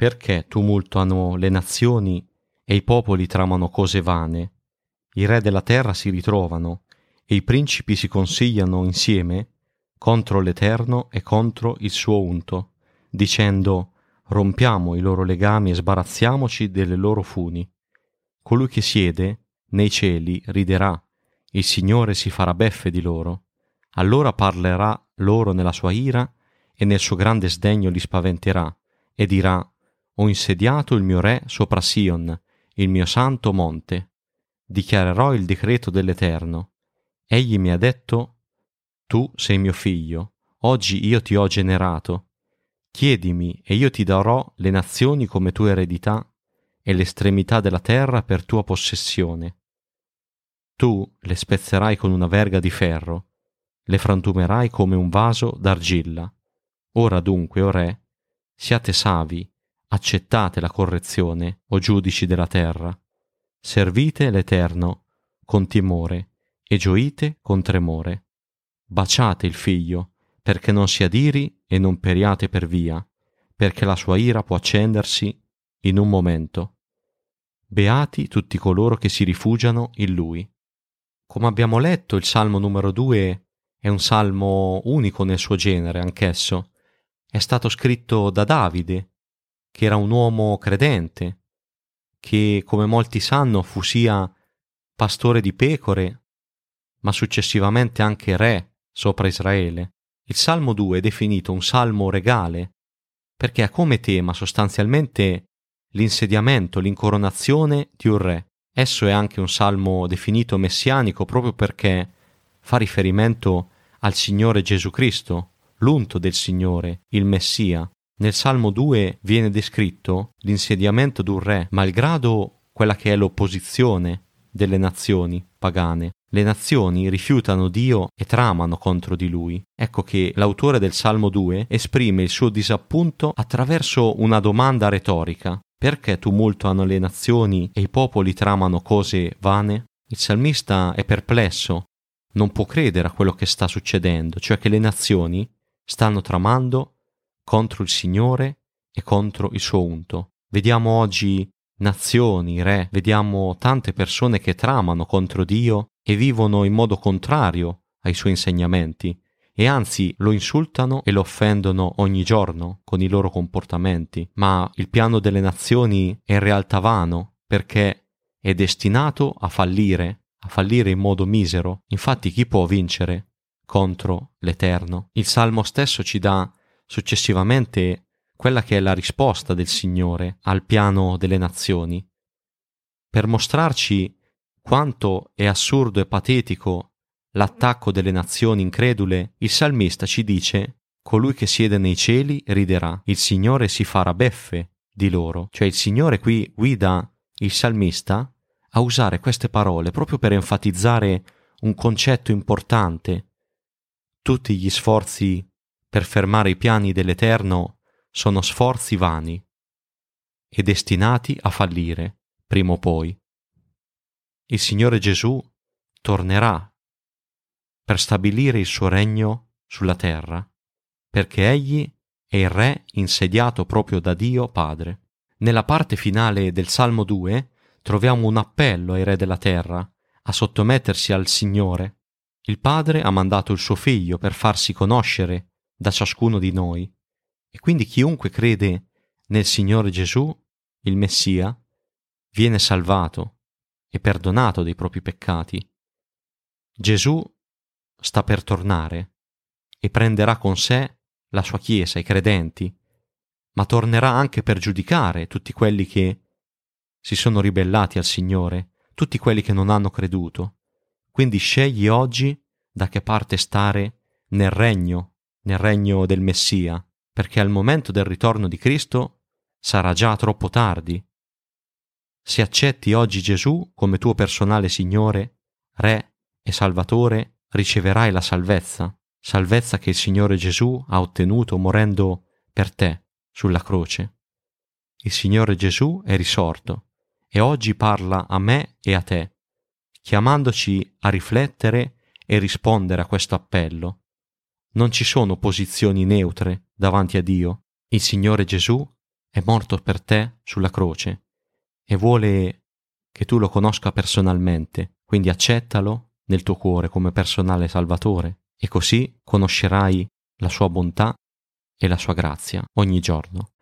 Perché tumultuano le nazioni e i popoli tramano cose vane? I re della terra si ritrovano e i principi si consigliano insieme contro l'Eterno e contro il suo unto, dicendo rompiamo i loro legami e sbarazziamoci delle loro funi. Colui che siede nei cieli riderà, il Signore si farà beffe di loro. Allora parlerà loro nella sua ira e nel suo grande sdegno li spaventerà e dirà ho insediato il mio re sopra Sion, il mio santo monte. Dichiarerò il decreto dell'Eterno. Egli mi ha detto, Tu sei mio figlio, oggi io ti ho generato. Chiedimi e io ti darò le nazioni come tua eredità e l'estremità della terra per tua possessione. Tu le spezzerai con una verga di ferro, le frantumerai come un vaso d'argilla. Ora dunque, o re, siate savi accettate la correzione, o giudici della terra. Servite l'Eterno con timore e gioite con tremore. Baciate il figlio, perché non si adiri e non periate per via, perché la sua ira può accendersi in un momento. Beati tutti coloro che si rifugiano in lui. Come abbiamo letto, il Salmo numero 2 è un salmo unico nel suo genere, anch'esso. È stato scritto da Davide, che era un uomo credente, che come molti sanno fu sia pastore di pecore, ma successivamente anche re sopra Israele. Il Salmo 2 è definito un salmo regale perché ha come tema sostanzialmente l'insediamento, l'incoronazione di un re. Esso è anche un salmo definito messianico proprio perché fa riferimento al Signore Gesù Cristo, l'unto del Signore, il Messia, nel Salmo 2 viene descritto l'insediamento d'un re, malgrado quella che è l'opposizione delle nazioni pagane. Le nazioni rifiutano Dio e tramano contro di lui. Ecco che l'autore del Salmo 2 esprime il suo disappunto attraverso una domanda retorica. Perché tumultuano le nazioni e i popoli tramano cose vane? Il salmista è perplesso, non può credere a quello che sta succedendo, cioè che le nazioni stanno tramando contro il Signore e contro il suo unto. Vediamo oggi nazioni, re, vediamo tante persone che tramano contro Dio e vivono in modo contrario ai suoi insegnamenti e anzi lo insultano e lo offendono ogni giorno con i loro comportamenti. Ma il piano delle nazioni è in realtà vano perché è destinato a fallire, a fallire in modo misero. Infatti chi può vincere contro l'Eterno? Il Salmo stesso ci dà successivamente quella che è la risposta del Signore al piano delle nazioni, per mostrarci quanto è assurdo e patetico l'attacco delle nazioni incredule, il salmista ci dice Colui che siede nei cieli riderà, il Signore si farà beffe di loro. Cioè il Signore qui guida il salmista a usare queste parole proprio per enfatizzare un concetto importante. Tutti gli sforzi per fermare i piani dell'Eterno sono sforzi vani e destinati a fallire, prima o poi. Il Signore Gesù tornerà per stabilire il suo regno sulla terra, perché Egli è il Re insediato proprio da Dio Padre. Nella parte finale del Salmo 2 troviamo un appello ai Re della terra a sottomettersi al Signore. Il Padre ha mandato il suo Figlio per farsi conoscere da ciascuno di noi. E quindi chiunque crede nel Signore Gesù, il Messia, viene salvato e perdonato dei propri peccati. Gesù sta per tornare e prenderà con sé la sua Chiesa, i credenti, ma tornerà anche per giudicare tutti quelli che si sono ribellati al Signore, tutti quelli che non hanno creduto. Quindi scegli oggi da che parte stare nel regno nel regno del Messia, perché al momento del ritorno di Cristo sarà già troppo tardi. Se accetti oggi Gesù come tuo personale Signore, Re e Salvatore, riceverai la salvezza, salvezza che il Signore Gesù ha ottenuto morendo per te sulla croce. Il Signore Gesù è risorto e oggi parla a me e a te, chiamandoci a riflettere e rispondere a questo appello non ci sono posizioni neutre davanti a Dio. Il Signore Gesù è morto per te sulla croce e vuole che tu lo conosca personalmente, quindi accettalo nel tuo cuore come personale salvatore e così conoscerai la sua bontà e la sua grazia ogni giorno.